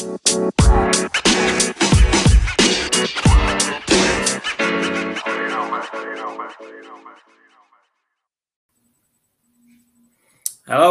Hello,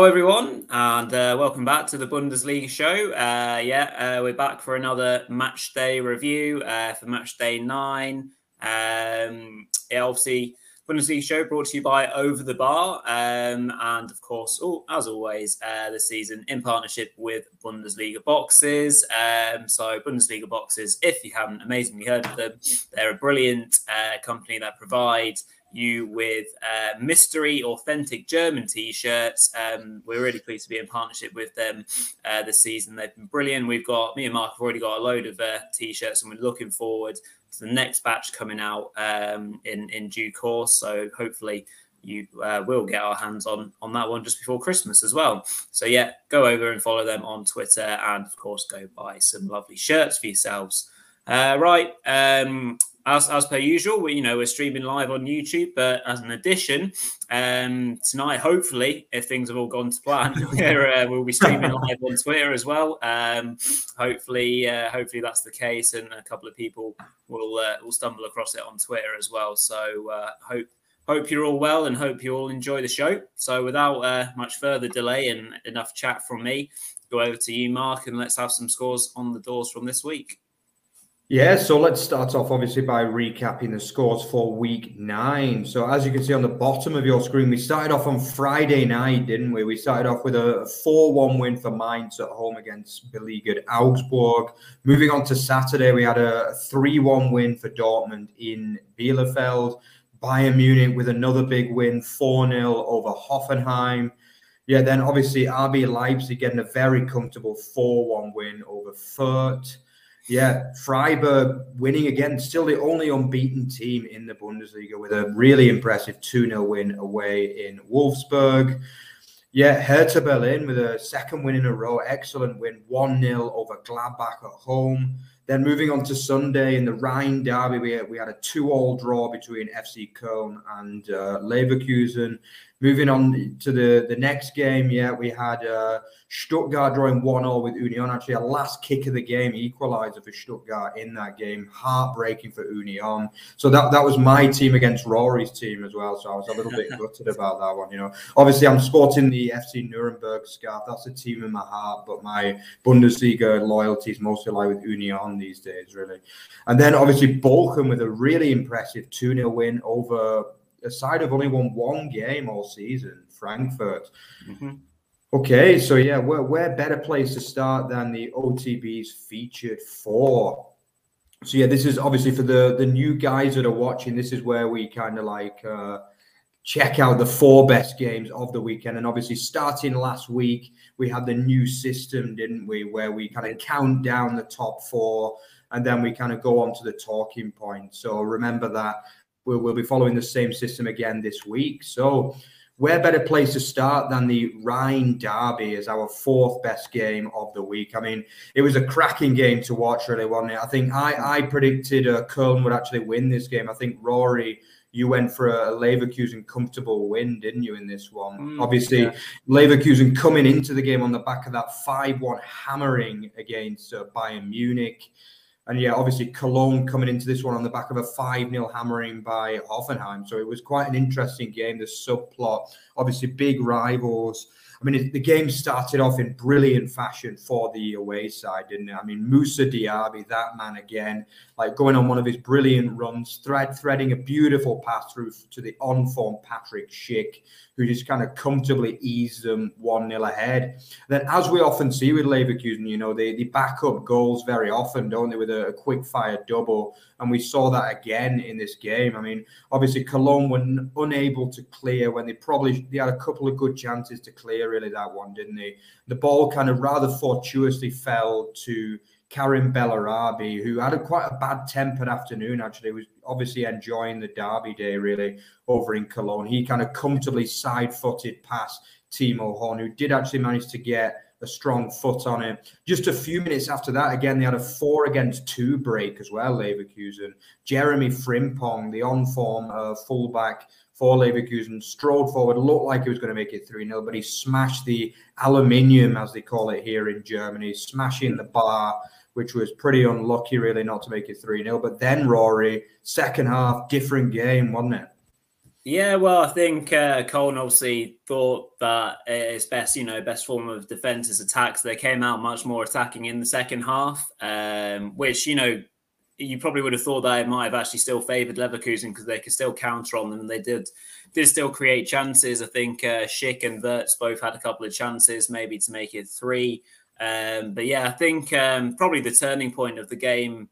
everyone, and uh, welcome back to the Bundesliga show. Uh, yeah, uh, we're back for another match day review uh, for match day nine. Um, yeah, obviously, Bundesliga show brought to you by Over the Bar, um, and of course, oh, as always, uh, the season in partnership with Bundesliga Boxes. Um, so, Bundesliga Boxes, if you haven't amazingly heard of them, they're a brilliant uh, company that provides you with uh, mystery authentic German t-shirts. Um, we're really pleased to be in partnership with them uh, this season. They've been brilliant. We've got me and Mark have already got a load of uh, t-shirts, and we're looking forward the next batch coming out um, in in due course. So hopefully. You uh, will get our hands on on that one just before Christmas as well. So yeah, go over and follow them on Twitter, and of course, go buy some lovely shirts for yourselves. Uh, right, um, as, as per usual, we, you know, we're streaming live on YouTube, but as an addition, um, tonight, hopefully, if things have all gone to plan, we're, uh, we'll be streaming live on Twitter as well. Um, hopefully, uh, hopefully that's the case, and a couple of people will uh, will stumble across it on Twitter as well. So uh, hope hope you're all well, and hope you all enjoy the show. So without uh, much further delay and enough chat from me, go over to you, Mark, and let's have some scores on the doors from this week. Yeah, so let's start off obviously by recapping the scores for week nine. So, as you can see on the bottom of your screen, we started off on Friday night, didn't we? We started off with a 4 1 win for Mainz at home against beleaguered Augsburg. Moving on to Saturday, we had a 3 1 win for Dortmund in Bielefeld. Bayern Munich with another big win, 4 0 over Hoffenheim. Yeah, then obviously RB Leipzig getting a very comfortable 4 1 win over Fürth. Yeah, Freiburg winning again, still the only unbeaten team in the Bundesliga with a really impressive 2 0 win away in Wolfsburg. Yeah, Hertha Berlin with a second win in a row, excellent win, 1 0 over Gladbach at home. Then moving on to Sunday in the Rhine Derby, we, we had a two-all draw between FC Köln and uh, Leverkusen. Moving on to the, the next game, yeah, we had uh, Stuttgart drawing 1 0 with Union. Actually, a last kick of the game equaliser for Stuttgart in that game. Heartbreaking for Union. So that, that was my team against Rory's team as well. So I was a little bit gutted about that one. You know, obviously, I'm sporting the FC Nuremberg scarf. That's a team in my heart, but my Bundesliga loyalty is mostly lie with Union these days, really. And then obviously, Bochum with a really impressive 2 0 win over a side have only won one game all season, Frankfurt. Mm-hmm. Okay, so yeah, where where better place to start than the OTB's featured four? So yeah, this is obviously for the the new guys that are watching. This is where we kind of like uh, check out the four best games of the weekend. And obviously, starting last week, we had the new system, didn't we? Where we kind of count down the top four, and then we kind of go on to the talking points. So remember that we'll, we'll be following the same system again this week. So, where better place to start than the Rhine Derby as our fourth best game of the week? I mean, it was a cracking game to watch, really, wasn't it? I think I, I predicted uh, Köln would actually win this game. I think Rory, you went for a Leverkusen comfortable win, didn't you, in this one? Mm, Obviously, yeah. Leverkusen coming into the game on the back of that 5 1 hammering against uh, Bayern Munich. And yeah, obviously Cologne coming into this one on the back of a 5 0 hammering by Hoffenheim. So it was quite an interesting game, the subplot. Obviously, big rivals. I mean, the game started off in brilliant fashion for the away side, didn't it? I mean, Moussa Diaby, that man again, like going on one of his brilliant runs, thread threading a beautiful pass through to the on form Patrick Schick, who just kind of comfortably eased them 1 0 ahead. Then, as we often see with Leverkusen, you know, they, they back up goals very often, don't they, with a, a quick fire double. And we saw that again in this game. I mean, obviously, Cologne were n- unable to clear when they probably they had a couple of good chances to clear, really, that one, didn't they? The ball kind of rather fortuitously fell to Karim Bellarabi, who had a quite a bad tempered afternoon, actually, was obviously enjoying the derby day really over in Cologne. He kind of comfortably side footed past Timo Horn, who did actually manage to get a strong foot on it. Just a few minutes after that, again, they had a four against two break as well, Leverkusen. Jeremy Frimpong, the on form uh, fullback for Leverkusen, strode forward, looked like he was going to make it 3 0, but he smashed the aluminium, as they call it here in Germany, smashing the bar, which was pretty unlucky, really, not to make it 3 0. But then, Rory, second half, different game, wasn't it? Yeah, well, I think uh, Cologne obviously thought that it's best, you know, best form of defense is attack. So they came out much more attacking in the second half, um, which, you know, you probably would have thought that it might have actually still favoured Leverkusen because they could still counter on them. And they did did still create chances. I think uh, Schick and Wirtz both had a couple of chances, maybe to make it three. Um, but yeah, I think um, probably the turning point of the game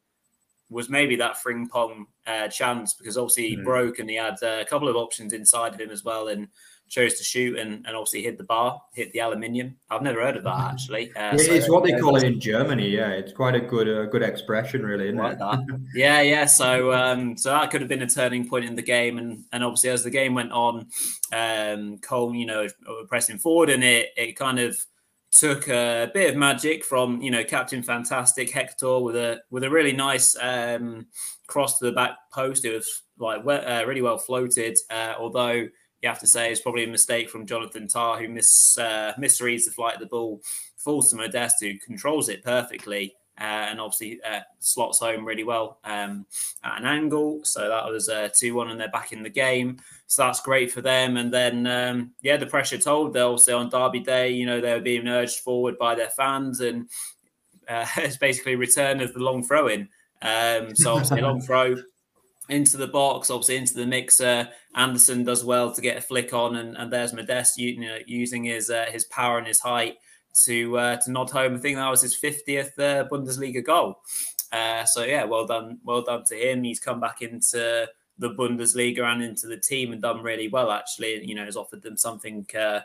was maybe that Frimpong uh, chance because obviously he mm. broke and he had uh, a couple of options inside of him as well. And chose to shoot and, and obviously hit the bar, hit the aluminium. I've never heard of that mm-hmm. actually. Uh, so, it's what they call it in Germany. Yeah, it's quite a good uh, good expression, really, isn't it? yeah, yeah. So um, so that could have been a turning point in the game, and and obviously as the game went on, um, Köln, you know, pressing forward, and it it kind of took a bit of magic from you know Captain Fantastic Hector with a with a really nice um, cross to the back post. It was like uh, really well floated, uh, although you have to say it's probably a mistake from Jonathan Tah, who uh, misreads the flight of the ball, falls to Modeste, who controls it perfectly. Uh, and obviously uh, slots home really well um, at an angle. So that was uh, 2 1, and they're back in the game. So that's great for them. And then, um, yeah, the pressure told. They're also on Derby Day, you know, they were being urged forward by their fans. And it's basically return of the long throw in. Um, so obviously, long throw into the box, obviously into the mixer. Anderson does well to get a flick on, and, and there's Modeste you know, using his uh, his power and his height to uh, to nod home. I think that was his 50th uh, Bundesliga goal. Uh, so yeah, well done, well done to him. He's come back into the Bundesliga and into the team and done really well. Actually, you know, has offered them something uh,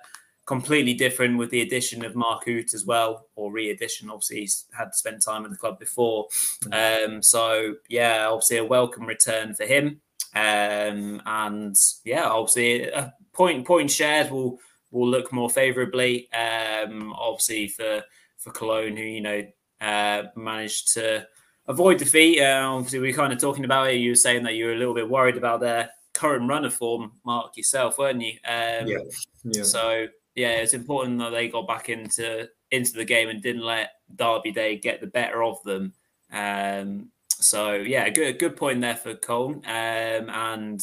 completely different with the addition of Mark Uth as well, or re-addition. Obviously, he's had spent time at the club before. Um, so yeah, obviously a welcome return for him. Um, and yeah, obviously a point point shared will will look more favourably. Um, obviously for for Cologne, who you know uh, managed to avoid defeat. Uh, obviously, we are kind of talking about it. You were saying that you were a little bit worried about their current run of form, Mark yourself, weren't you? Um, yeah. yeah. So yeah, it's important that they got back into into the game and didn't let Derby Day get the better of them. Um, so yeah, good good point there for Köln. Um, and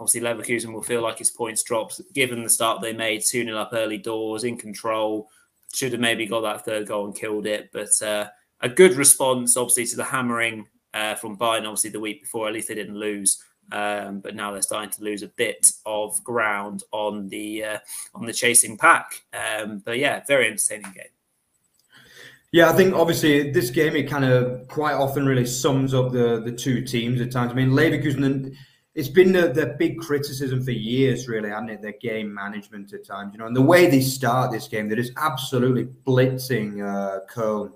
obviously Leverkusen will feel like his points dropped given the start they made, 2 0 up early doors, in control. Should have maybe got that third goal and killed it. But uh, a good response, obviously, to the hammering uh, from Bayern, obviously, the week before. At least they didn't lose. Um, but now they're starting to lose a bit of ground on the uh, on the chasing pack. Um, but yeah, very entertaining game. Yeah, I think obviously this game it kind of quite often really sums up the the two teams at times. I mean, Leverkusen it's been the, the big criticism for years, really, hasn't it? Their game management at times, you know, and the way they start this game, they're just absolutely blitzing uh,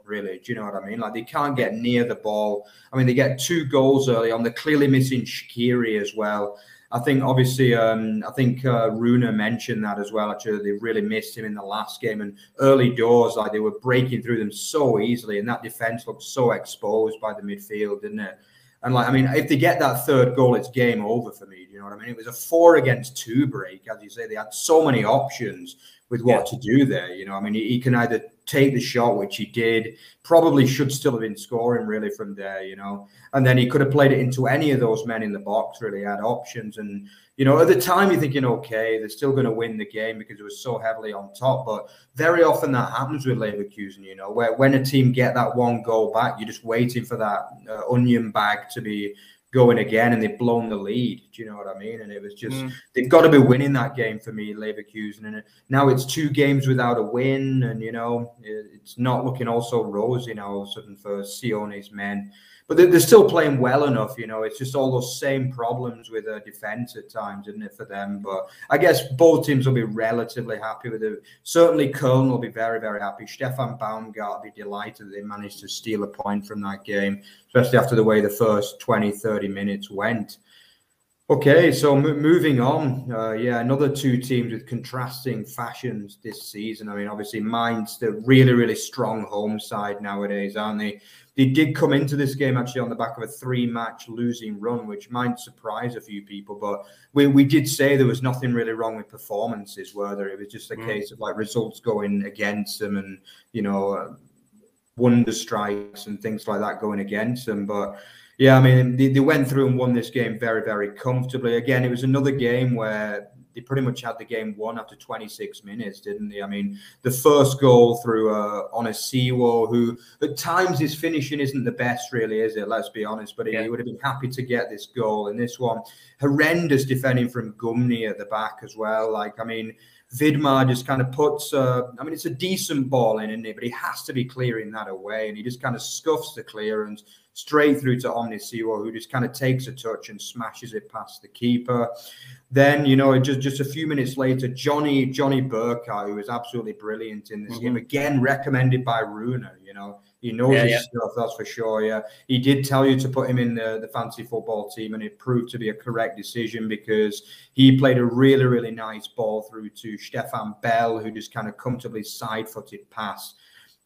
really. Do you know what I mean? Like they can't get near the ball. I mean, they get two goals early on. They're clearly missing Skhiri as well. I think obviously, um, I think uh, Runa mentioned that as well. Actually, they really missed him in the last game and early doors, like they were breaking through them so easily, and that defense looked so exposed by the midfield, didn't it? And like, I mean, if they get that third goal, it's game over for me. You know what I mean? It was a four against two break, as you say. They had so many options with what yeah. to do there. You know, I mean, he, he, can either take the shot, which he did, probably should still have been scoring really from there. You know, and then he could have played it into any of those men in the box. Really had options, and you know, at the time you're thinking, okay, they're still going to win the game because it was so heavily on top. But very often that happens with Leverkusen, you know, where when a team get that one goal back, you're just waiting for that uh, onion bag to be going again and they've blown the lead. Do you know what I mean? And it was just, mm. they've got to be winning that game for me, Leverkusen. And now it's two games without a win. And, you know, it's not looking also rosy now all of a sudden for Seoane's men but they're, still playing well enough. You know, it's just all those same problems with their defense at times, isn't it, for them? But I guess both teams will be relatively happy with it. Certainly, Köln will be very, very happy. Steffen Baumgart will be delighted that they managed to steal a point from that game, especially after the way the first 20, 30 minutes went. Okay, so m- moving on, uh, yeah, another two teams with contrasting fashions this season. I mean, obviously, Mainz the really, really strong home side nowadays, aren't they? They did come into this game actually on the back of a three-match losing run, which might surprise a few people. But we, we did say there was nothing really wrong with performances, were there? It was just a mm. case of like results going against them, and you know, uh, wonder strikes and things like that going against them. But yeah, I mean, they, they went through and won this game very, very comfortably. Again, it was another game where they pretty much had the game won after 26 minutes, didn't they? I mean, the first goal through uh, Onisiwo, who at times his finishing isn't the best, really, is it? Let's be honest. But yeah. he would have been happy to get this goal. And this one, horrendous defending from Gumny at the back as well. Like, I mean, Widmer just kind of puts, uh, I mean, it's a decent ball in, isn't it? But he has to be clearing that away. And he just kind of scuffs the clearance straight through to Onisiwo, who just kind of takes a touch and smashes it past the keeper. Then, you know, just, just a few minutes later, Johnny Johnny Burkardt, who was absolutely brilliant in this mm-hmm. game, again recommended by Rune, you know. He knows yeah, his yeah. stuff, that's for sure. Yeah. He did tell you to put him in the, the fancy football team, and it proved to be a correct decision because he played a really, really nice ball through to Stefan Bell, who just kind of comfortably side footed pass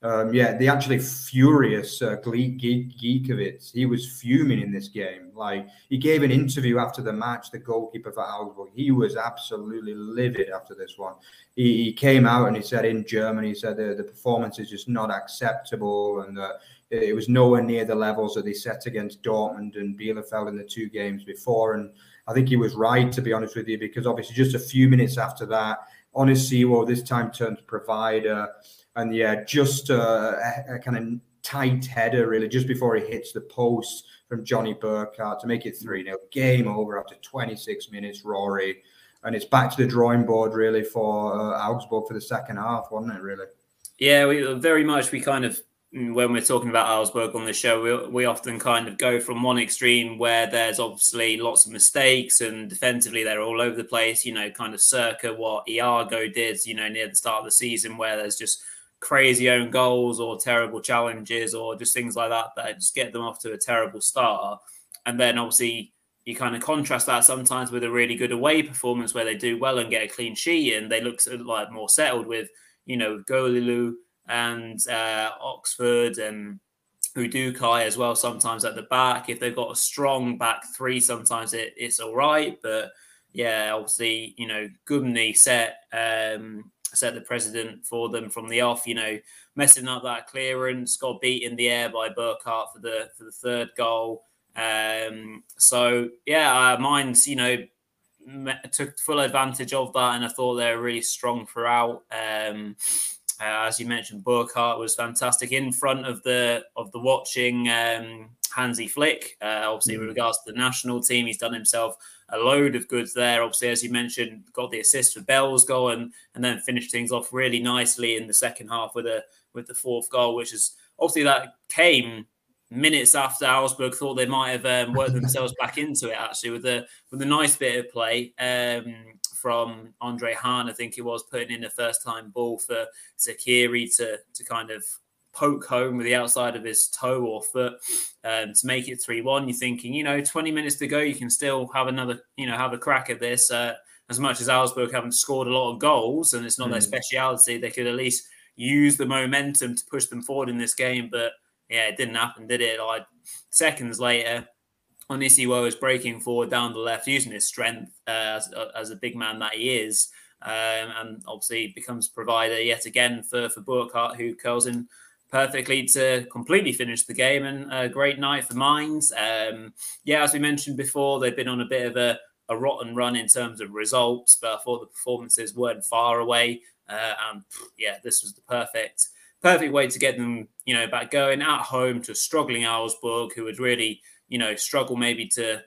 um, yeah, the actually furious uh, Geek, Gikiewicz, he was fuming in this game. Like he gave an interview after the match, the goalkeeper for Augsburg. He was absolutely livid after this one. He, he came out and he said in Germany, he said the, the performance is just not acceptable and that it was nowhere near the levels that they set against Dortmund and Bielefeld in the two games before. And I think he was right, to be honest with you, because obviously just a few minutes after that, Onisiwo this time turned provider and yeah, just a, a kind of tight header really just before he hits the post from Johnny Burkardt to make it 3 0. Game over after 26 minutes, Rory. And it's back to the drawing board really for uh, Augsburg for the second half, wasn't it, really? Yeah, we very much, we kind of, mm, when we're talking about Augsburg on the show, we, we often kind of go from one extreme where there's obviously lots of mistakes and defensively they're all over the place, you know, kind of circa what Iago did, you know, near the start of the season where there's just crazy own goals or terrible challenges or just things like that that just get them off to a terrible start. And then obviously you kind of contrast that sometimes with a really good away performance where they do well and get a clean sheet and they look like more settled with, you know, Gouweleeuw and uh, Oxford and Uduokhai as well sometimes at the back. If they've got a strong back three, sometimes it, it's all right. But yeah, obviously, you know, Gumny set um, set the president for them from the off. You know, messing up that clearance, got beat in the air by Burkardt for the for the third goal. Um, so yeah, uh, Mainz you know took full advantage of that, and I thought they were really strong throughout. Um, uh, as you mentioned, Burkardt was fantastic in front of the of the watching um, Hansi Flick. Uh, obviously, mm. with regards to the national team, he's done himself a load of goods there. Obviously, as you mentioned, got the assist for Bell's goal and and then finished things off really nicely in the second half with a with the fourth goal, which is obviously that came minutes after Augsburg thought they might have um, worked themselves back into it actually with a with a nice bit of play um, from Andre Hahn, I think it was putting in a first time ball for Zeqiri to to kind of poke home with the outside of his toe or foot um, to make it 3 1. You're thinking, you know, 20 minutes to go, you can still have another, you know, have a crack at this. Uh, as much as Augsburg haven't scored a lot of goals and it's not mm. their speciality, they could at least use the momentum to push them forward in this game. But yeah, it didn't happen, did it? Like seconds later, Onisiwo was breaking forward down the left, using his strength uh, as, as, a big man that he is. Um, and obviously becomes provider yet again for, for Burkardt, who curls in perfectly to completely finish the game and a great night for Mainz. Um, yeah, as we mentioned before, they've been on a bit of a, a, rotten run in terms of results, but I thought the performances weren't far away. Uh, and yeah, this was the perfect perfect way to get them, you know, back going at home to struggling Augsburg, who would really, you know, struggle maybe to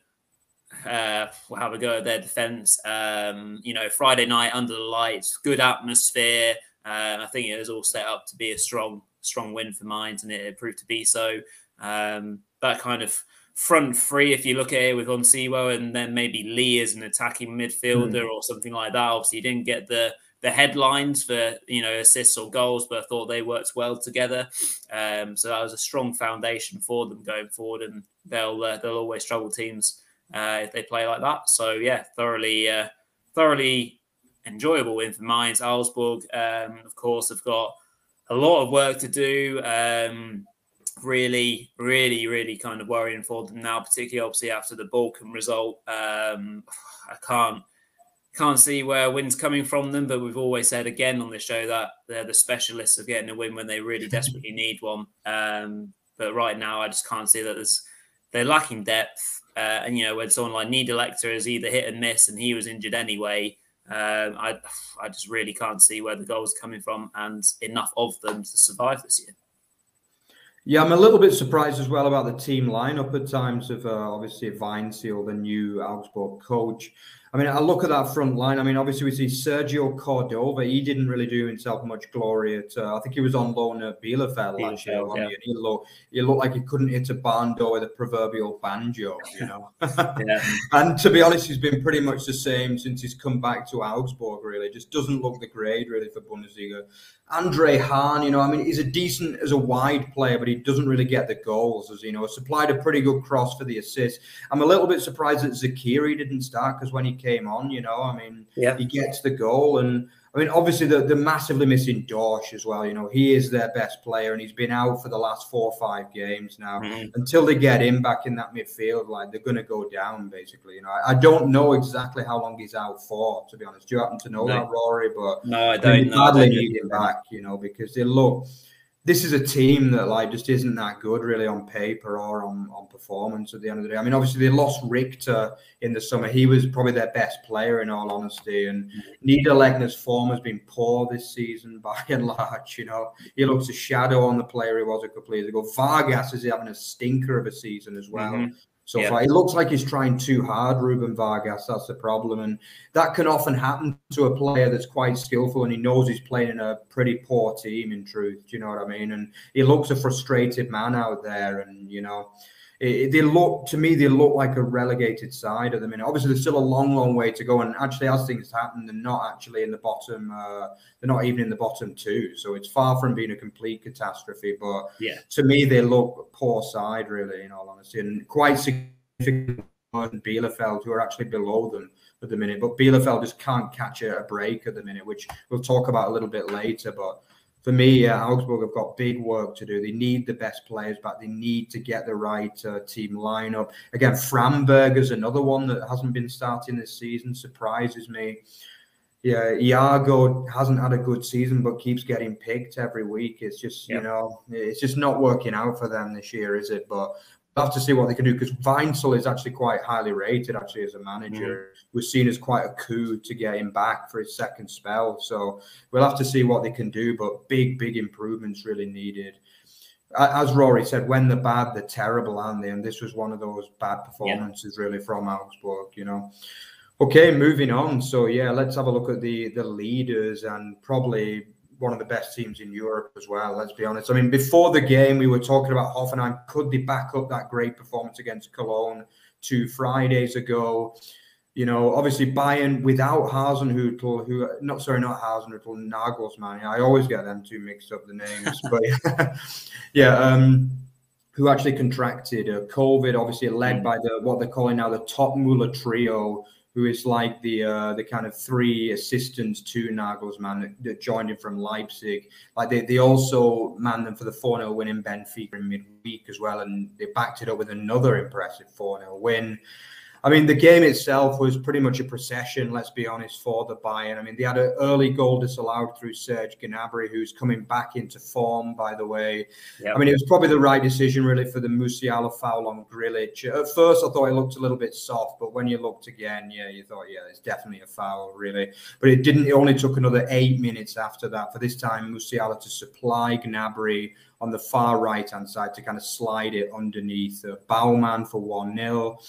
uh, have a go at their defense. Um, you know, Friday night under the lights, good atmosphere. Uh, I think it was all set up to be a strong strong win for Mainz, and it, proved to be so. Um, that kind of front three, if you look at it with Onisiwo and then maybe Lee as an attacking midfielder mm. or something like that. Obviously, he didn't get the the headlines for you know assists or goals, but I thought they worked well together. Um, so that was a strong foundation for them going forward, and they'll uh, they'll always struggle teams uh, if they play like that. So yeah, thoroughly, uh, thoroughly enjoyable win for Mainz. Augsburg, um, of course, have got a lot of work to do. Um, really, really, really kind of worrying for them now, particularly obviously after the Bochum result. Um, I can't can't see where win's coming from them, but we've always said again on the show that they're the specialists of getting a win when they really desperately need one. Um, but right now, I just can't see that there's they're lacking depth. Uh, and you know, when someone like Niederlechner is either hit and miss, and he was injured anyway, um, I I just really can't see where the goals are coming from, and enough of them to survive this year. Yeah, I'm a little bit surprised as well about the team lineup at times of uh, obviously Weinzierl, the new Augsburg coach. I mean, I look at that front line. I mean, obviously we see Sergio Cordova. He didn't really do himself much glory at. Uh, I think he was on loan at Bielefeld last year. Yeah. He? he, looked, he looked like he couldn't hit a barn door with a proverbial banjo, you know. and to be honest, he's been pretty much the same since he's come back to Augsburg. Really, just doesn't look the grade really for Bundesliga. Andre Hahn, you know, I mean, he's a decent as a wide player, but he doesn't really get the goals. As you know, supplied a pretty good cross for the assist. I'm a little bit surprised that Zeqiri didn't start because when he came on, you know, I mean, yeah. he gets the goal, and I mean, obviously, they're, they're massively missing Dorsch as well. You know, he is their best player, and he's been out for the last four or five games now. Mm-hmm. Until they get him back in that midfield, like they're going to go down, basically. You know, I, I, don't know exactly how long he's out for, to be honest. Do you happen to know no. that, Rory? But no, I don't. badly need him back, you know, because they look this is a team that like just isn't that good really on paper or on, on performance at the end of the day. I mean, obviously they lost Richter in the summer. He was probably their best player in all honesty. And Niederlechner's form has been poor this season by and large. You know, he looks a shadow on the player he was a couple of years ago. Vargas is having a stinker of a season as well. Mm-hmm so yeah. far. It looks like he's trying too hard, Ruben Vargas. That's the problem. And that can often happen to a player that's quite skillful and he knows he's playing in a pretty poor team, in truth. Do you know what I mean? And he looks a frustrated man out there. And, you know, it, they look to me they look like a relegated side at the minute. Obviously, there's still a long, long way to go. And actually, as things happen, they're not actually in the bottom. Uh, they're not even in the bottom two. So it's far from being a complete catastrophe. But yeah, to me, they look poor side really, in all honesty, and quite significant. Bielefeld, who are actually below them at the minute, but Bielefeld just can't catch a break at the minute, which we'll talk about a little bit later. But for me, uh, Augsburg have got big work to do. They need the best players but They need to get the right uh, team lineup. Again, Framberg is another one that hasn't been starting this season. Surprises me. Yeah, Iago hasn't had a good season, but keeps getting picked every week. It's just, yep. you know, it's just not working out for them this year, is it? But have to see what they can do because Weinzierl is actually quite highly rated actually as a manager. Mm-hmm. Was seen as quite a coup to get him back for his second spell. So we'll have to see what they can do, but big, big improvements really needed. As Rory said, when they're bad, they're terrible, aren't they? And this was one of those bad performances yeah. really from Augsburg, you know. Okay, moving on. So yeah, let's have a look at the the leaders and probably one of the best teams in Europe as well. Let's be honest. I mean, before the game, we were talking about Hoffenheim. Could they back up that great performance against Cologne two Fridays ago? You know, obviously Bayern without Hasenhüttl, who not sorry, not Hasenhüttl, Nagelsmann. I always get them two mixed up the names, but yeah, um, who actually contracted uh, COVID, obviously led mm. by the what they're calling now the Toppmöller trio who is like the uh, the kind of three assistants to Nagelsmann that, that joined him from Leipzig. Like they, they also manned them for the 4 0 win in Benfica in midweek as well, and they backed it up with another impressive 4 0 win. I mean, the game itself was pretty much a procession, let's be honest, for the Bayern. I mean, they had an early goal disallowed through Serge Gnabry, who's coming back into form, by the way. Yep. I mean, it was probably the right decision, really, for the Musiala foul on Grillitsch. At first, I thought it looked a little bit soft, but when you looked again, yeah, you thought, yeah, it's definitely a foul, really. But it didn't, it only took another eight minutes after that for this time Musiala to supply Gnabry on the far right hand side to kind of slide it underneath uh, Baumann for 1 0.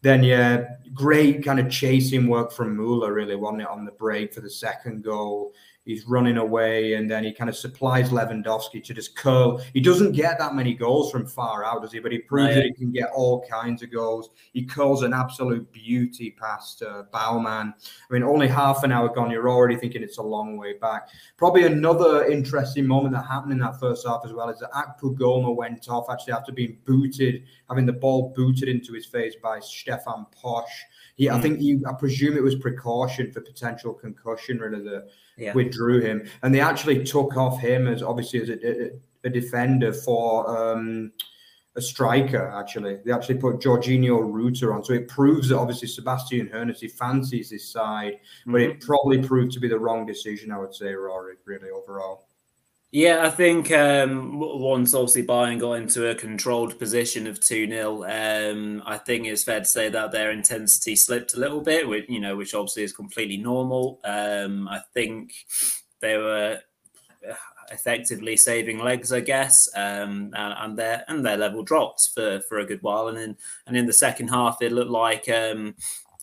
Then yeah, great kind of chasing work from Muller, really, wasn't it, on the break for the second goal. He's running away, and then he kind of supplies Lewandowski to just curl. He doesn't get that many goals from far out, does he? But he proves that he can get all kinds of goals. He curls an absolute beauty past uh, Baumann. I mean, only half an hour gone, you're already thinking it's a long way back. Probably another interesting moment that happened in that first half as well is that Akpoguma went off actually after being booted, having the ball booted into his face by Stefan Posch. He, I hmm. think he, I presume it was precaution for potential concussion, really, that yeah. withdrew him. And they actually took off him as obviously as a, a defender for um, a striker, actually. They actually put Georginio Rutter on. So it proves that obviously Sebastian Hoeneß, he fancies his side, mm-hmm. but it mm-hmm. probably proved to be the wrong decision, I would say, Rory, really, overall. Yeah, I think um, once obviously Bayern got into a controlled position of 2 0, um, I think it's fair to say that their intensity slipped a little bit, which, you know, which obviously is completely normal. Um, I think they were uh, effectively saving legs, I guess, um, and, and, their and their level dropped for, for a good while. And in and in the second half, it looked like um,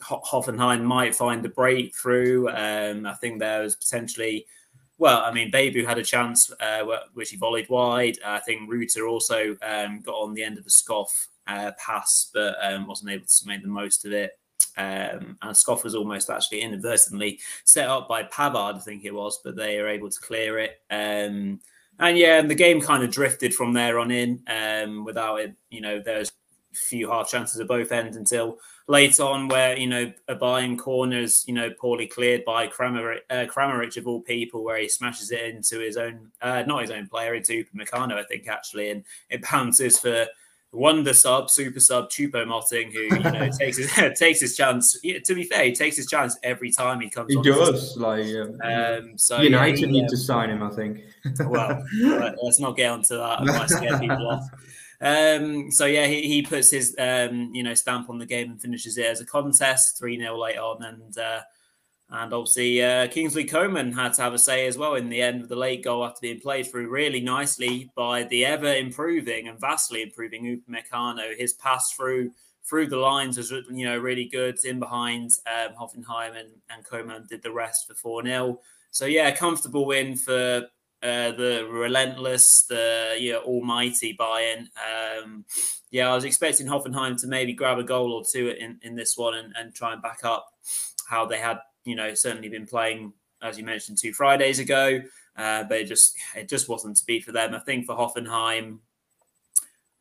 Hoffenheim might find a breakthrough. Um, I think there was potentially well, I mean, Bebou had a chance, uh, which he volleyed wide. I think Rutter also um, got on the end of the Skov uh, pass, but um, wasn't able to make the most of it. Um, and Skov was almost actually inadvertently set up by Pavard, I think it was, but they are able to clear it. Um, and yeah, and the game kind of drifted from there on in um, without it. You know, there's few half chances at both ends until late on where you know a Bayern corners you know poorly cleared by Kramer, uh, Kramaric of all people where he smashes it into his own uh, not his own player into Upamecano I think actually and it bounces for wonder sub super sub Choupo-Moting who you know takes his takes his chance. Yeah, to be fair he takes his chance every time he comes he does like um, um, so United yeah, he, need to sign him I think. Well let's not get onto that. I might scare people off um, so yeah, he, he puts his um, you know stamp on the game and finishes it as a contest, three 0 late on, and uh, and obviously uh, Kingsley Coman had to have a say as well in the end of the late goal after being played through really nicely by the ever improving and vastly improving Upamecano. His pass through through the lines was you know really good. In behind um, Hoffenheim and and Coman did the rest for four 0 So yeah, comfortable win for uh, the relentless, the you know, almighty Bayern. Um, yeah, I was expecting Hoffenheim to maybe grab a goal or two in, in this one and, and try and back up how they had, you know, certainly been playing, as you mentioned, two Fridays ago. Uh, but it just it just wasn't to be for them. I think for Hoffenheim,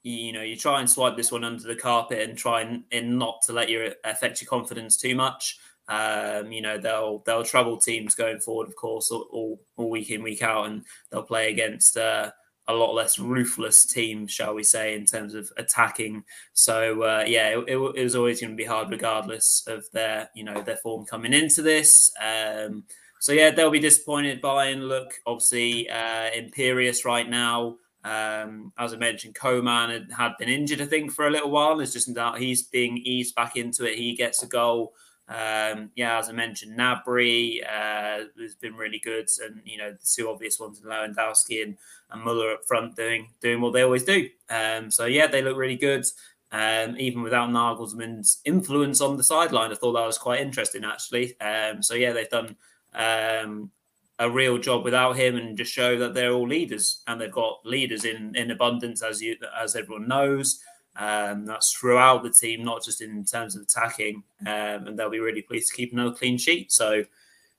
you, know, you try and swipe this one under the carpet and try and, and not to let your affect your confidence too much. Um, you know, they'll they'll trouble teams going forward, of course, all, all week in, week out, and they'll play against uh, a lot less ruthless teams, shall we say, in terms of attacking. So uh, yeah, it, it, it, was always going to be hard, regardless of their you know their form coming into this. Um, so yeah, they'll be disappointed by and look obviously uh, imperious right now. Um, as I mentioned, Coman had, had, been injured, I think, for a little while. It's just that he's being eased back into it. He gets a goal. Um, yeah, as I mentioned, Gnabry uh, has been really good, and you know the two obvious ones, Lewandowski and, and Muller up front, doing doing what they always do. Um, so yeah, they look really good, um, even without Nagelsmann's influence on the sideline. I thought that was quite interesting, actually. Um, so yeah, they've done um, a real job without him, and just show that they're all leaders, and they've got leaders in in abundance, as you as everyone knows. Um, that's throughout the team, not just in terms of attacking. Um, and they'll be really pleased to keep another clean sheet. So,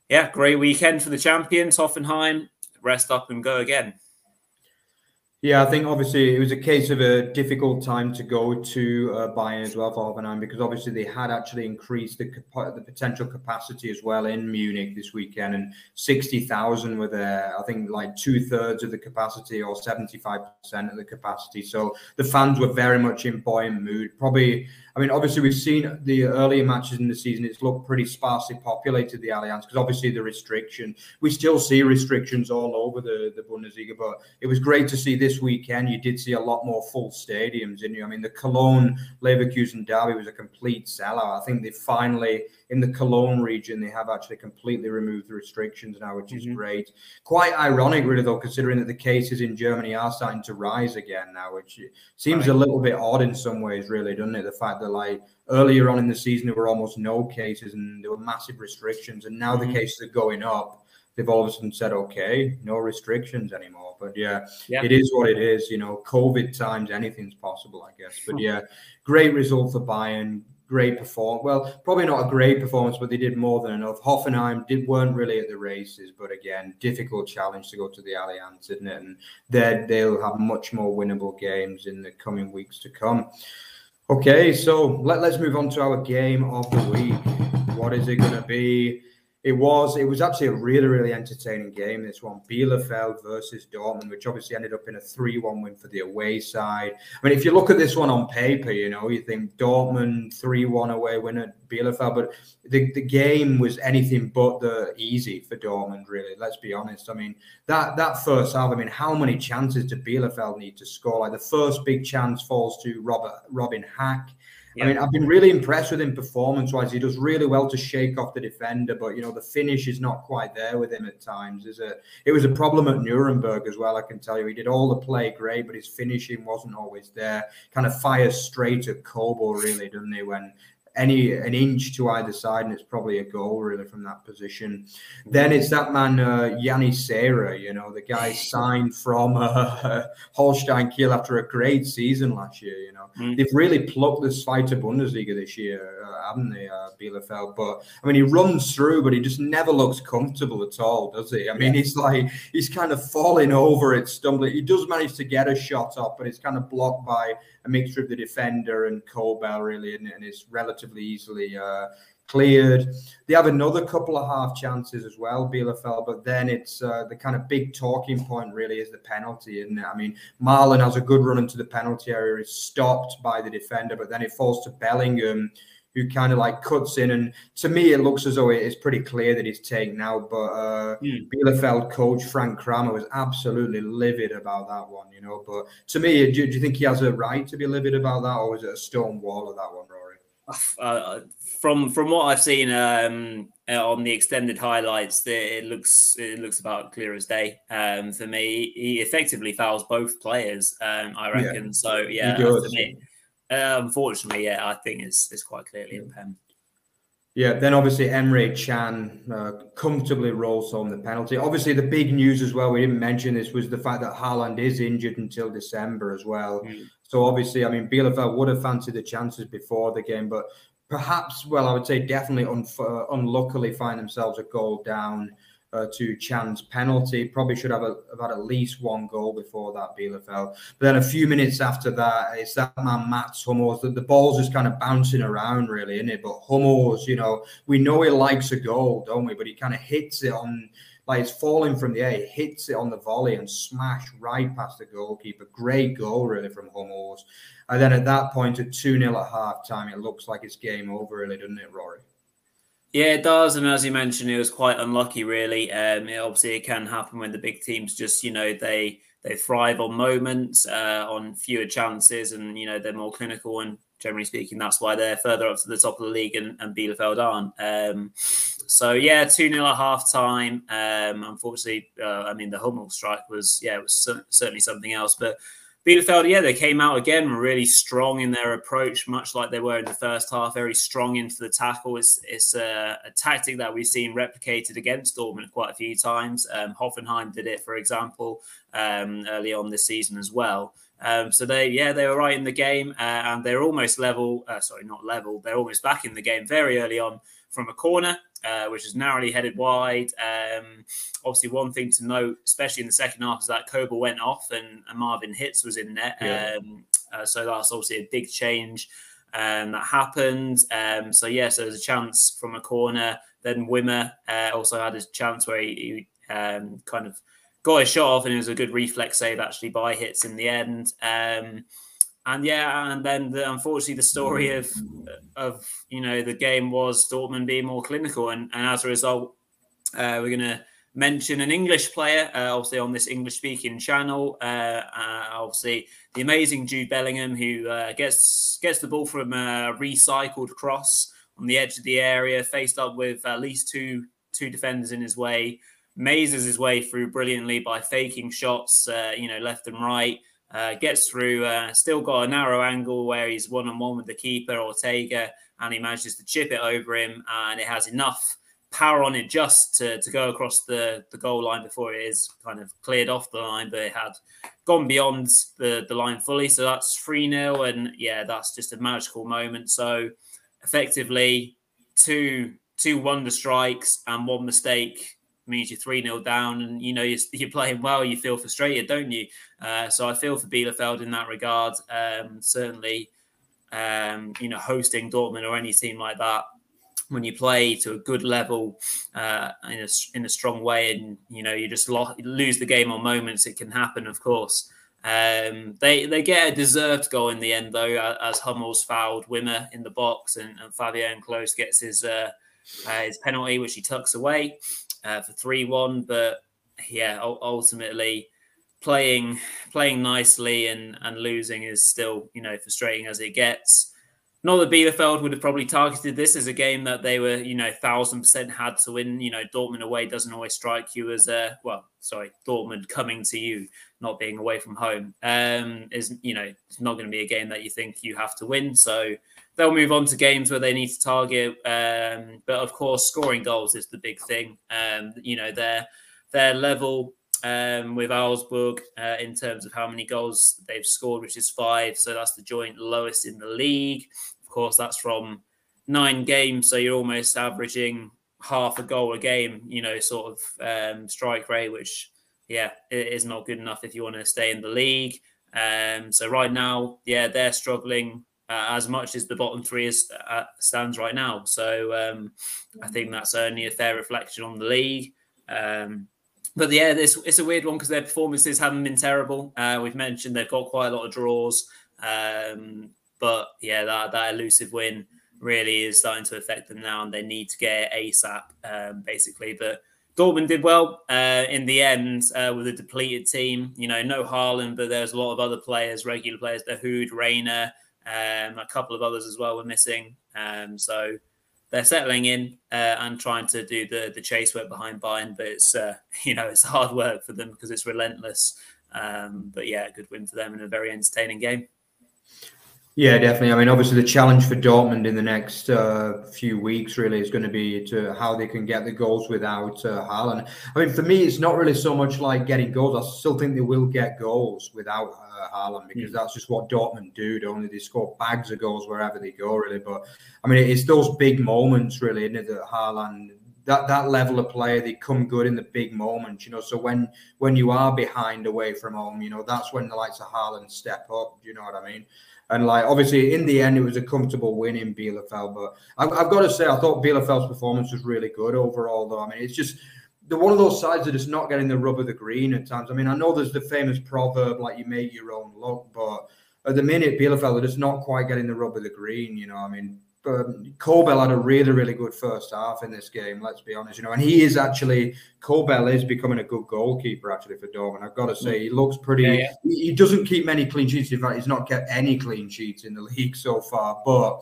yeah, great weekend for the champions, Hoffenheim. Rest up and go again. Yeah, I think obviously it was a case of a difficult time to go to uh, Bayern as well for Hoffenheim because obviously they had actually increased the the potential capacity as well in Munich this weekend, and sixty thousand were there. I think like two thirds of the capacity or seventy five percent of the capacity. So the fans were very much in buoyant mood. Probably I mean, obviously, we've seen the earlier matches in the season, it's looked pretty sparsely populated, the Allianz, because obviously the restriction. We still see restrictions all over the, the Bundesliga, but it was great to see this weekend. You did see a lot more full stadiums, didn't you? I mean, the Cologne Leverkusen derby was a complete sellout. I think they finally in the Cologne region, they have actually completely removed the restrictions now, which is mm-hmm. great. Quite ironic, really, though, considering that the cases in Germany are starting to rise again now, which seems right. a little bit odd in some ways, really, doesn't it? The fact that, like, earlier on in the season, there were almost no cases and there were massive restrictions, and now mm-hmm. the cases are going up. They've all of a sudden said, okay, no restrictions anymore. But yeah, yeah, it is what it is. You know, COVID times, anything's possible, I guess. But hmm. yeah, great result for Bayern great performance. Well, probably not a great performance, but they did more than enough. Hoffenheim did weren't really at the races, but again, difficult challenge to go to the Allianz, isn't it? And they they'll have much more winnable games in the coming weeks to come. Okay, so let, let's move on to our game of the week. What is it going to be? It was it was actually a really really entertaining game. This one, Bielefeld versus Dortmund, which obviously ended up in a three-one win for the away side. I mean, if you look at this one on paper, you know you think Dortmund three-one away win at Bielefeld, but the, the game was anything but the easy for Dortmund. Really, let's be honest. I mean that that first half. I mean, how many chances did Bielefeld need to score? Like the first big chance falls to Robert Robin Hack. I mean, I've been really impressed with him performance wise. He does really well to shake off the defender, but you know, the finish is not quite there with him at times. Is it? It was a problem at Nuremberg as well. I can tell you, he did all the play great, but his finishing wasn't always there. Kind of fires straight at Kobel, really, doesn't he? When any an inch to either side, and it's probably a goal really from that position. Then it's that man uh, Janni Serra, you know, the guy signed from uh, Holstein Kiel after a great season last year. You know, mm. they've really plucked the Zweite Bundesliga this year, uh, haven't they, uh, Bielefeld? But I mean, he runs through, but he just never looks comfortable at all, does he? I mean, yeah. he's like he's kind of falling over it, stumbling. He does manage to get a shot up, but it's kind of blocked by a mixture of the defender and Kobel, really, and, and it's relatively easily uh, cleared. They have another couple of half chances as well, Bielefeld, but then it's uh, the kind of big talking point really is the penalty, isn't it? I mean, Malen has a good run into the penalty area, is stopped by the defender, but then it falls to Bellingham who kind of like cuts in. And to me, it looks as though it is pretty clear that he's taken out. But uh, mm. Bielefeld coach Frank Kramer was absolutely livid about that one, you know. But to me, do, do, you think he has a right to be livid about that, or is it a stone wall of that one, Rory? Uh, from from what I've seen um, uh, on the extended highlights, it looks it looks about clear as day. Um, for me, he effectively fouls both players. Um, I reckon. Yeah, so yeah, for me, uh, unfortunately, yeah, I think it's, it's quite clearly a pen. Yeah, then obviously Emre Can uh, comfortably rolls home the penalty. Obviously, the big news as well, we didn't mention this, was the fact that Haaland is injured until December as well. Mm. So obviously, I mean, Bielefeld would have fancied the chances before the game, but perhaps, well, I would say definitely un- unluckily find themselves a goal down uh, to Can's penalty. Probably should have, a, have, had at least one goal before that, Bielefeld. But then a few minutes after that, it's that man, Mats Hummels. The, the ball's just kind of bouncing around, really, isn't it? But Hummels, you know, we know he likes a goal, don't we? But he kind of hits it on, like it's falling from the air, hits it on the volley and smash right past the goalkeeper. Great goal, really, from Hummels. And then at that point, at 2 0 at half time, it looks like it's game over, really, doesn't it, Rory? Yeah, it does. And as you mentioned, it was quite unlucky, really. Um, it, obviously, it can happen when the big teams just, you know, they they thrive on moments, uh, on fewer chances, and you know they're more clinical. And generally speaking, that's why they're further up to the top of the league, and, and Bielefeld aren't. Um, so yeah, two 0 at half time. Um, unfortunately, uh, I mean the Hummel strike was yeah, it was certainly something else, but Bielefeld, yeah, they came out again really strong in their approach, much like they were in the first half, very strong into the tackle. It's, it's a, a tactic that we've seen replicated against Dortmund quite a few times. Um, Hoffenheim did it, for example, um, early on this season as well. Um, so they, yeah, they were right in the game, uh, and they're almost level. Uh, sorry, not level. They're almost back in the game very early on from a corner. Uh, which is narrowly headed wide. Um, obviously, one thing to note, especially in the second half, is that Kobel went off and, and Marvin Hitz was in net. Yeah. Um, uh, so that's obviously a big change um, that happened. Um, so, yeah, so there's a chance from a corner. Then Wimmer uh, also had a chance where he, he um, kind of got his shot off, and it was a good reflex save actually by Hitz in the end. And yeah, and then the, unfortunately the story of of you know the game was Dortmund being more clinical, and, and as a result, uh, we're going to mention an English player, uh, obviously on this English speaking channel. Uh, uh, obviously, the amazing Jude Bellingham, who uh, gets gets the ball from a recycled cross on the edge of the area, faced up with at least two two defenders in his way, mazes his way through brilliantly by faking shots, uh, you know, left and right. Uh, gets through, uh, still got a narrow angle where he's one on one with the keeper, Ortega, and he manages to chip it over him. And it has enough power on it just to, to go across the, the goal line before it is kind of cleared off the line, but it had gone beyond the, the line fully. So that's 3 0. And yeah, that's just a magical moment. So effectively, two two wonder strikes and one mistake means you're 3 0 down and you know you're, you're, playing well, you feel frustrated, don't you? Uh, so I feel for Bielefeld in that regard. Um, certainly, um, you know, hosting Dortmund or any team like that when you play to a good level uh, in a in a strong way, and you know you just lo- lose the game on moments. It can happen, of course. Um, they they get a deserved goal in the end, though, as Hummels fouled Wimmer in the box, and, and Fabian Klos gets his uh, uh, his penalty, which he tucks away uh, for three one. But yeah, ultimately playing playing nicely and and losing is still you know frustrating as it gets. Not that Bielefeld would have probably targeted this as a game that they were, you know, thousand percent had to win. You know, Dortmund away doesn't always strike you as a well, sorry, Dortmund coming to you, not being away from home, um, is you know, it's not going to be a game that you think you have to win. So they'll move on to games where they need to target. Um, but of course, scoring goals is the big thing. Um, you know, their their level um, with Augsburg uh, in terms of how many goals they've scored, which is five. So that's the joint lowest in the league course, that's from nine games, so you're almost averaging half a goal a game. You know, sort of um, strike rate, which yeah, it is not good enough if you want to stay in the league. Um, so right now, yeah, they're struggling uh, as much as the bottom three is, uh, stands right now. So um, I think that's only a fair reflection on the league. Um, but yeah, this it's a weird one because their performances haven't been terrible. Uh, we've mentioned they've got quite a lot of draws. Um, but yeah, that, that elusive win really is starting to affect them now, and they need to get ASAP, um, basically. But Dortmund did well uh, in the end uh, with a depleted team. You know, no Haaland, but there's a lot of other players, regular players, Dahoud, Reyna, um, a couple of others as well were missing. Um, so they're settling in uh, and trying to do the the chase work behind Bayern, but it's uh, you know it's hard work for them because it's relentless. Um, but yeah, good win for them in a very entertaining game. Yeah, definitely. I mean, obviously, the challenge for Dortmund in the next uh, few weeks really is going to be to how they can get the goals without uh, Haaland. I mean, for me, it's not really so much like getting goals. I still think they will get goals without uh, Haaland because mm. that's just what Dortmund do. They? They score bags of goals wherever they go, really. But I mean, it's those big moments, really, isn't it, that Haaland that that level of player they come good in the big moments you know so when when you are behind away from home you know that's when the likes of Haaland step up Do you know what I mean and like obviously in the end, it was a comfortable win in Bielefeld. But I've, I've got to say, I thought Bielefeld's performance was really good overall. Though I mean, it's just the one of those sides that is not getting the rub of the green at times. I mean, I know there's the famous proverb like you make your own luck, but at the minute, Bielefeld are just not quite getting the rub of the green. You know, I mean, um, Kobel had a really, really good first half in this game. Let's be honest, you know, and he is actually Kobel is becoming a good goalkeeper actually for Dortmund. I've got to say, he looks pretty. Yeah, yeah. He doesn't keep many clean sheets. In fact, he's not kept any clean sheets in the league so far. But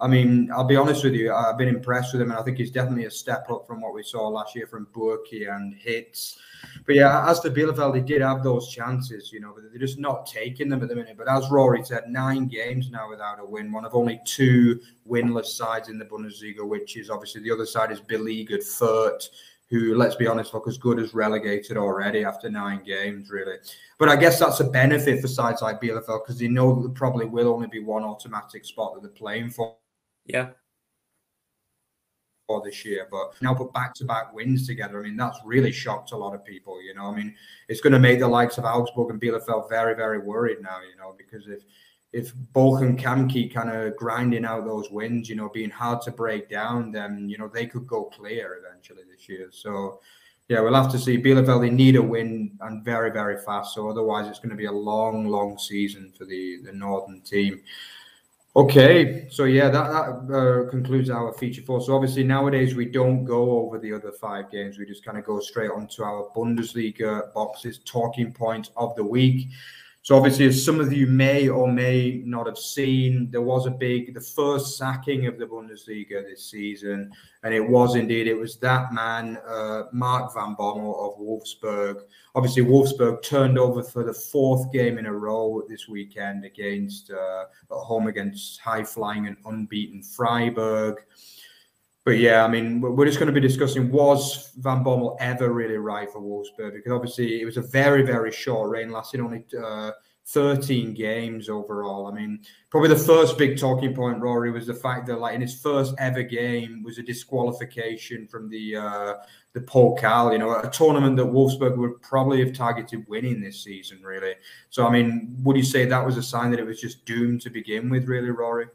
I mean, I'll be honest with you, I've been impressed with him, and I think he's definitely a step up from what we saw last year from Bürki and Hitz. But yeah, as for Bielefeld, they did have those chances, you know, but they're just not taking them at the minute. But as Rory said, nine games now without a win, one of only two winless sides in the Bundesliga, which is obviously the other side is beleaguered Fürth, who, let's be honest, look as good as relegated already after nine games, really. But I guess that's a benefit for sides like Bielefeld because they know that there probably will only be one automatic spot that they're playing for. Yeah, for this year, but now put back to back wins together. I mean, that's really shocked a lot of people. You know, I mean, it's going to make the likes of Augsburg and Bielefeld very, very worried now. You know, because if if Bochum can keep kind of grinding out those wins, you know, being hard to break down, then you know they could go clear eventually this year. So. Yeah, we'll have to see. Bielefeld, they need a win and very, very fast. So otherwise, it's going to be a long, long season for the, the northern team. Okay, so yeah, that, that uh, concludes our feature four. So obviously nowadays we don't go over the other five games. We just kind of go straight onto our Bundesliga boxes, talking points of the week. So obviously, as some of you may or may not have seen, there was a big, the first sacking of the Bundesliga this season, and it was indeed, it was that man, uh, Mark Van Bommel of Wolfsburg. Obviously, Wolfsburg turned over for the fourth game in a row this weekend against uh, at home against high flying and unbeaten Freiburg. But yeah, I mean, we're just going to be discussing was Van Bommel ever really right for Wolfsburg? Because obviously it was a very, very short reign, lasting only uh, 13 games overall. I mean, probably the first big talking point, Rory, was the fact that like in his first ever game was a disqualification from the uh, the Pokal, you know, a tournament that Wolfsburg would probably have targeted winning this season, really. So, I mean, would you say that was a sign that it was just doomed to begin with, really, Rory?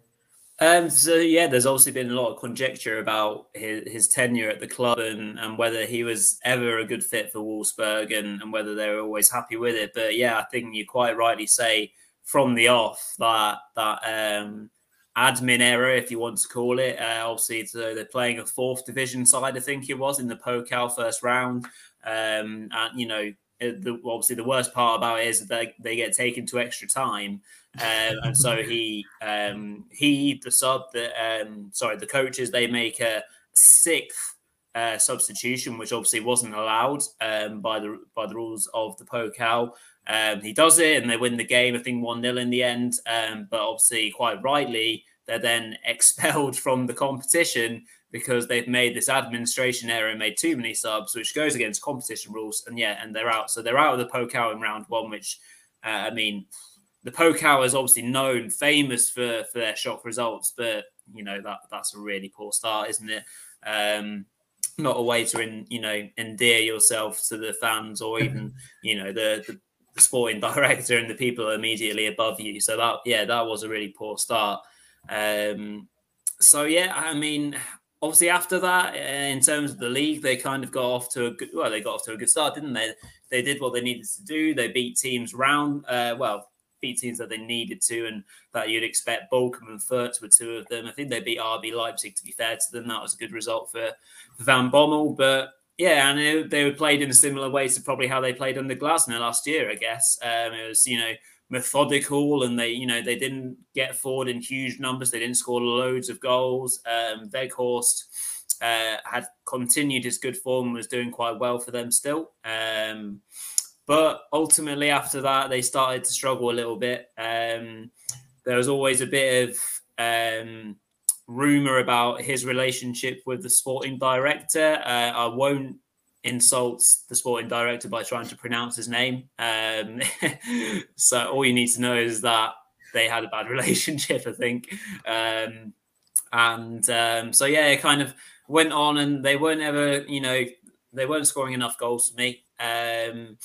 Um, so yeah, there's obviously been a lot of conjecture about his, his tenure at the club and, and whether he was ever a good fit for Wolfsburg and, and whether they were always happy with it. But yeah, I think you quite rightly say from the off that that um, admin error, if you want to call it. Uh, obviously, so they're playing a fourth division side, I think it was in the Pokal first round, um, and you know the, obviously the worst part about it is that they, they get taken to extra time um, and so he um, he the sub the um, sorry the coaches they make a sixth uh, substitution which obviously wasn't allowed um, by the by the rules of the Pokal. Um, he does it and they win the game I think one 0 in the end um, but obviously quite rightly they're then expelled from the competition because they've made this administration error and made too many subs, which goes against competition rules. And yeah, and they're out. So they're out of the Pokal in round one, which uh, I mean, the Pokal is obviously known, famous for for their shock results, but you know that that's a really poor start, isn't it? Um, not a way to in, you know endear yourself to the fans or even you know the, the, the sporting director and the people immediately above you. So that yeah, that was a really poor start. Um, so yeah, I mean, obviously after that, uh, in terms of the league, they kind of got off to a good well, they got off to a good start, didn't they? They did what they needed to do. They beat teams round. Uh, well, teams that they needed to and that you'd expect. Bochum and Fürth were two of them. I think they beat RB Leipzig, to be fair to them. That was a good result for, for Van Bommel. But yeah, and they, they were played in a similar way to probably how they played under Glasner last year, I guess. Um, it was, you know, methodical and they, you know, they didn't get forward in huge numbers. They didn't score loads of goals. Um, Weghorst uh, had continued his good form, and was doing quite well for them still. Um, but ultimately, after that, they started to struggle a little bit. Um, there was always a bit of um, rumor about his relationship with the sporting director. Uh, I won't insult the sporting director by trying to pronounce his name. Um, so all you need to know is that they had a bad relationship, I think. Um, and um, so yeah, it kind of went on, and they weren't ever, you know, they weren't scoring enough goals for me. Um,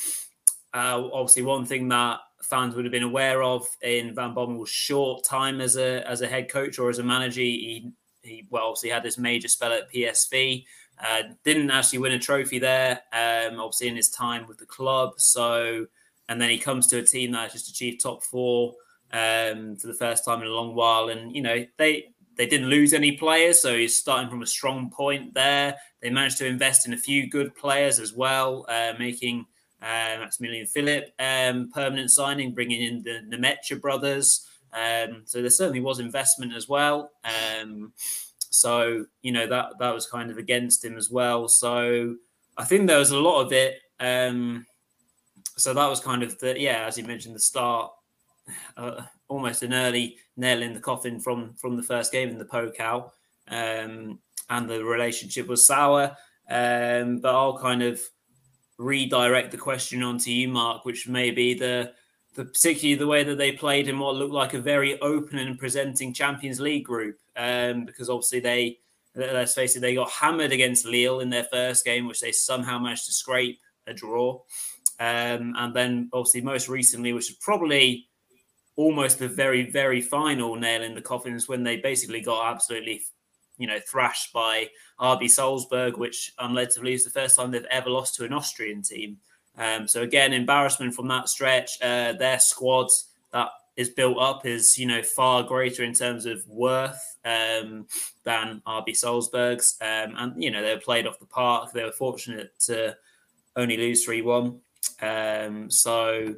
uh, obviously, one thing that fans would have been aware of in Van Bommel's short time as a as a head coach or as a manager, he he well obviously had this major spell at PSV. Uh, didn't actually win a trophy there. Um, obviously in his time with the club. So and then he comes to a team that just achieved top four um, for the first time in a long while. And you know they they didn't lose any players, so he's starting from a strong point there. They managed to invest in a few good players as well, uh, making uh, Maximilian Philipp, um, permanent signing, bringing in the Nmecha brothers. Um, so there certainly was investment as well. Um, so you know that that was kind of against him as well. So I think there was a lot of it. Um, so that was kind of the yeah, as you mentioned, the start, uh, almost an early nail in the coffin from from the first game in the Pokal, um, and the relationship was sour. Um, but I'll kind of redirect the question onto you, Mark, which may be the the particularly the way that they played in what looked like a very open and presenting Champions League group. Um, because obviously they let's face it, they got hammered against Lille in their first game, which they somehow managed to scrape a draw. Um, and then obviously most recently, which is probably almost the very, very final nail in the coffins when they basically got absolutely you know, thrashed by RB Salzburg, which I'm led to believe is the first time they've ever lost to an Austrian team. Um, so again, embarrassment from that stretch. Uh, their squad that is built up is you know far greater in terms of worth um, than RB Salzburg's, um, and you know they were played off the park. They were fortunate to only lose three one. Um, so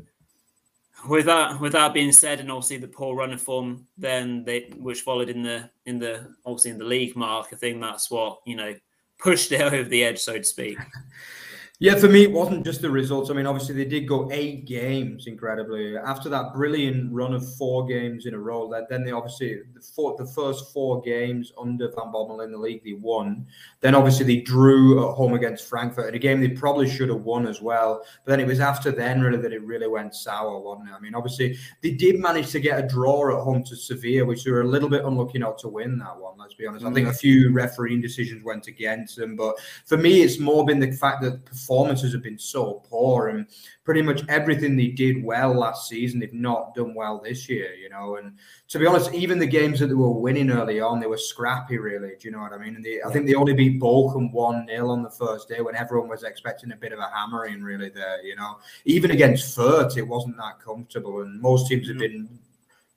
with that with that being said, and obviously the poor run of form, then they which followed in the in the obviously in the league mark, I think that's what you know pushed it over the edge, so to speak. Yeah, for me, it wasn't just the results. I mean, obviously, they did go eight games incredibly after that brilliant run of four games in a row. That then they obviously the, four, the first four games under Van Bommel in the league they won. Then obviously they drew at home against Frankfurt in a game they probably should have won as well. But then it was after then really that it really went sour, wasn't it? I mean, obviously they did manage to get a draw at home to Sevilla, which they were a little bit unlucky not to win that one. Let's be honest. Mm. I think a few refereeing decisions went against them, but for me, it's more been the fact that performances have been so poor and pretty much everything they did well last season, they've not done well this year, you know. And to be honest, even the games that they were winning early on, they were scrappy, really. Do you know what I mean? And they, I think they only beat Bochum 1 0 on the first day when everyone was expecting a bit of a hammering, really, there, you know. Even against Fürth, it wasn't that comfortable. And most teams have mm-hmm. been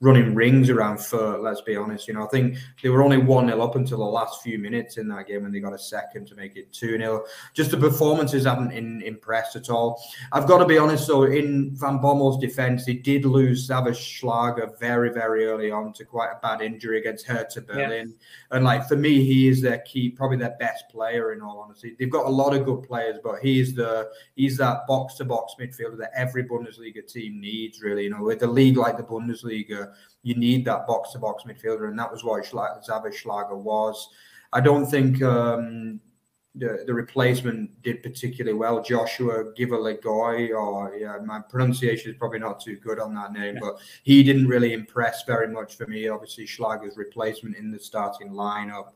running rings around Fürth, let's be honest. You know, I think they were only 1 0 up until the last few minutes in that game when they got a second to make it 2 0. Just the performances haven't in, impressed at all. I've got to be honest, though, in Van Bommel's defense, he did lose Xaver Schlager very, very early on to quite a bad injury against Hertha Berlin. Yeah. And, like, for me, he is their key, probably their best player, in all honesty. They've got a lot of good players, but he's the he's that box to box midfielder that every Bundesliga team needs, really. You know, with a league like the Bundesliga, you need that box to box midfielder, and that was what Xaver Schlager was. I don't think um, the, the replacement did particularly well. Joshua Guilavogui, or yeah, my pronunciation is probably not too good on that name, yeah. but he didn't really impress very much for me. Obviously, Schlager's replacement in the starting lineup.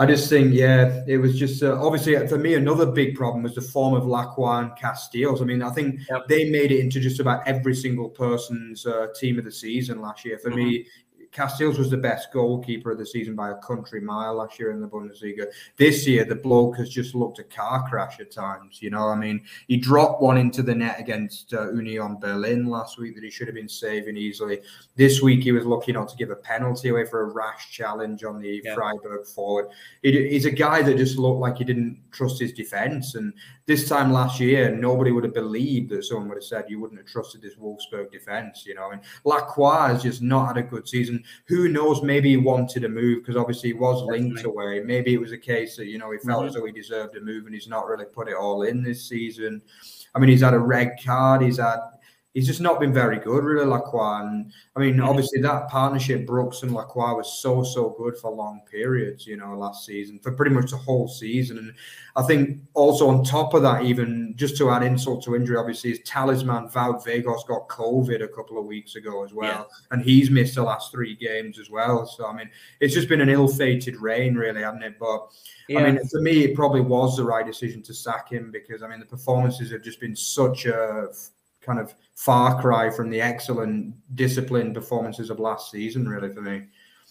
I just think, yeah, it was just uh, obviously for me another big problem was the form of Lacroix and Casteels. I mean, I think yep. they made it into just about every single person's uh, team of the season last year. For mm-hmm. me, Casteels was the best goalkeeper of the season by a country mile last year in the Bundesliga. This year, the bloke has just looked a car crash at times. You know, I mean, he dropped one into the net against uh, Union Berlin last week that he should have been saving easily. This week, he was lucky not to give a penalty away for a rash challenge on the yeah. Freiburg forward. he's a guy that just looked like he didn't trust his defense. And this time last year, nobody would have believed that someone would have said you wouldn't have trusted this Wolfsburg defense. You know, and Lacroix has just not had a good season who knows? Maybe he wanted a move because obviously he was linked Definitely. away. Maybe it was a case that you know he felt mm-hmm. as though he deserved a move and he's not really put it all in this season. I mean, he's had a red card. He's had he's just not been very good, really, Lacroix. And I mean, obviously, that partnership, Brooks and Lacroix, was so, so good for long periods, you know, last season, for pretty much the whole season. And I think also on top of that, even just to add insult to injury, obviously, his talisman, Wout Weghorst, got COVID a couple of weeks ago as well. Yeah. And he's missed the last three games as well. So, I mean, it's just been an ill fated reign, really, hasn't it? But yeah. I mean, for me, it probably was the right decision to sack him because, I mean, the performances have just been such a kind of far cry from the excellent disciplined performances of last season, really, for me.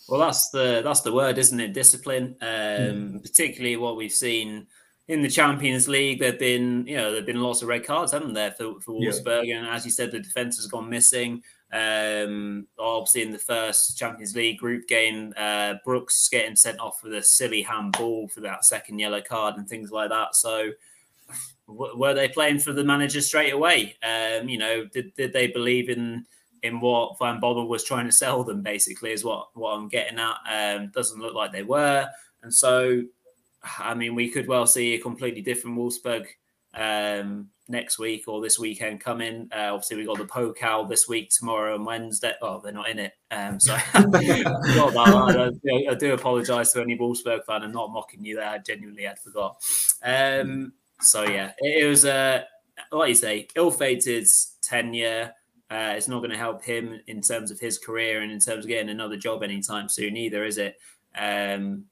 Well, that's the that's the word, isn't it? Discipline. Um, mm. Particularly what we've seen in the Champions League. There've been you know there've been lots of red cards, haven't there, for, for Wolfsburg? Yeah. And as you said, the defense has gone missing. Um, obviously, in the first Champions League group game, uh, Brooks getting sent off with a silly handball for that second yellow card and things like that. So were they playing for the manager straight away? Um, you know, did, did they believe in in what Van Bommel was trying to sell them? Basically, is what what I'm getting at. Um, doesn't look like they were, and so I mean, we could well see a completely different Wolfsburg um, next week or this weekend coming. Uh, obviously, we got the Pokal this week, tomorrow and Wednesday. Oh, they're not in it. Um, so I, I, do apologise to any Wolfsburg fan. I'm not mocking you there. I genuinely had forgot. Um, so yeah, it, was a uh, like you say, ill-fated tenure. Uh, it's not going to help him in terms of his career and in terms of getting another job anytime soon either, is it? Um,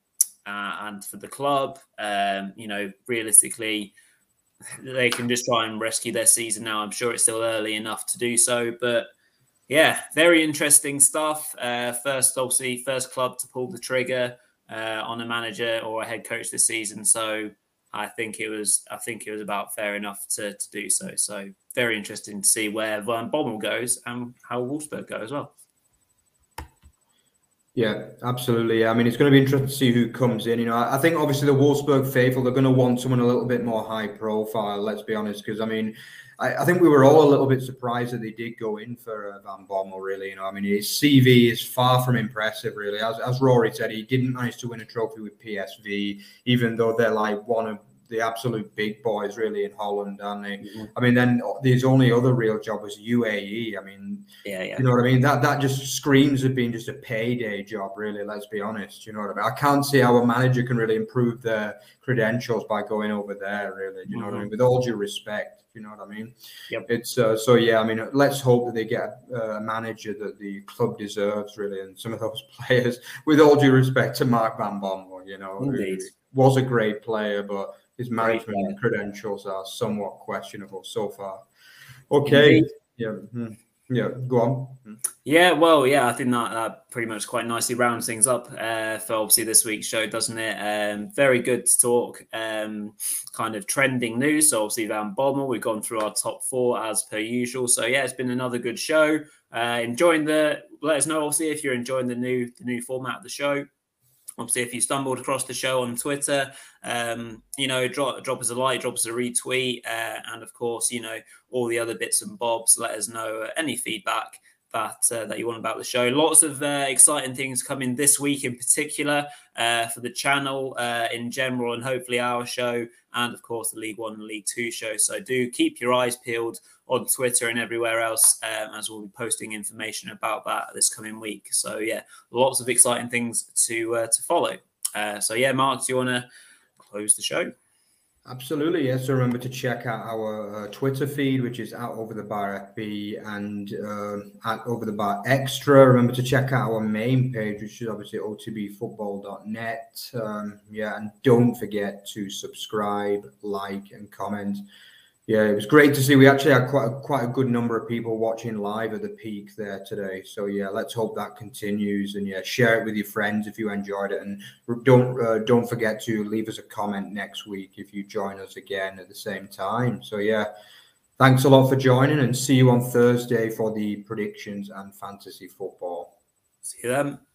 uh, and for the club, um, you know, realistically, they can just try and rescue their season now. I'm sure it's still early enough to do so, but yeah, very interesting stuff. Uh, first, obviously, first club to pull the trigger uh, on a manager or a head coach this season. So I think it was I think it was about fair enough to, to do so. So very interesting to see where Van Bommel goes and how Wolfsburg go as well. Yeah, absolutely. I mean, it's going to be interesting to see who comes in. You know, I think obviously the Wolfsburg faithful they're going to want someone a little bit more high profile. Let's be honest, because I mean, I, I, think we were all a little bit surprised that they did go in for uh, Van Bommel. Really, you know, I mean, his CV is far from impressive. Really, as as Rory said, he didn't manage to win a trophy with PSV, even though they're like one of the absolute big boys really in Holland, aren't they? Mm-hmm. I mean, then his only other real job was UAE. I mean, yeah, yeah, you know what I mean. That that just screams of being just a payday job, really. Let's be honest. You know what I mean. I can't see how a manager can really improve their credentials by going over there. Really, you know mm-hmm. what I mm-hmm. mean. With all due respect, you know what I mean. Yep. It's uh, so yeah. I mean, let's hope that they get a manager that the club deserves, really, and some of those players. With all due respect to Mark Van Bommel, you know, was a great player, but his management credentials are somewhat questionable so far. Okay. Indeed. Yeah. Mm-hmm. Yeah, go on. Hmm. Yeah, well, yeah, I think that, that pretty much quite nicely rounds things up uh, for obviously this week's show, doesn't it? Um, very good to talk um, kind of trending news. So obviously Van Bommel, we've gone through our top four as per usual. So yeah, it's been another good show. Uh, enjoying the. Let us know obviously if you're enjoying the new the new format of the show obviously if you stumbled across the show on twitter um, you know drop, drop us a like drop us a retweet uh, and of course you know all the other bits and bobs let us know uh, any feedback that uh, that you want about the show lots of uh, exciting things coming this week in particular uh, for the channel uh, in general and hopefully our show and of course the league one and league two show so do keep your eyes peeled on Twitter and everywhere else, um, as we'll be posting information about that this coming week. So yeah, lots of exciting things to uh, to follow. Uh, so yeah, Mark, do you want to close the show? Absolutely, yes. So remember to check out our uh, Twitter feed, which is at Over the Bar FB and uh, at Over the Bar Extra. Remember to check out our main page, which is obviously otbfootball.net. Um, yeah, and don't forget to subscribe, like, and comment. Yeah, it was great to see. We actually had quite a, quite a good number of people watching live at the peak there today. So yeah, let's hope that continues. And yeah, share it with your friends if you enjoyed it, and don't uh, don't forget to leave us a comment next week if you join us again at the same time. So yeah, thanks a lot for joining, and see you on Thursday for the predictions and fantasy football. See you then.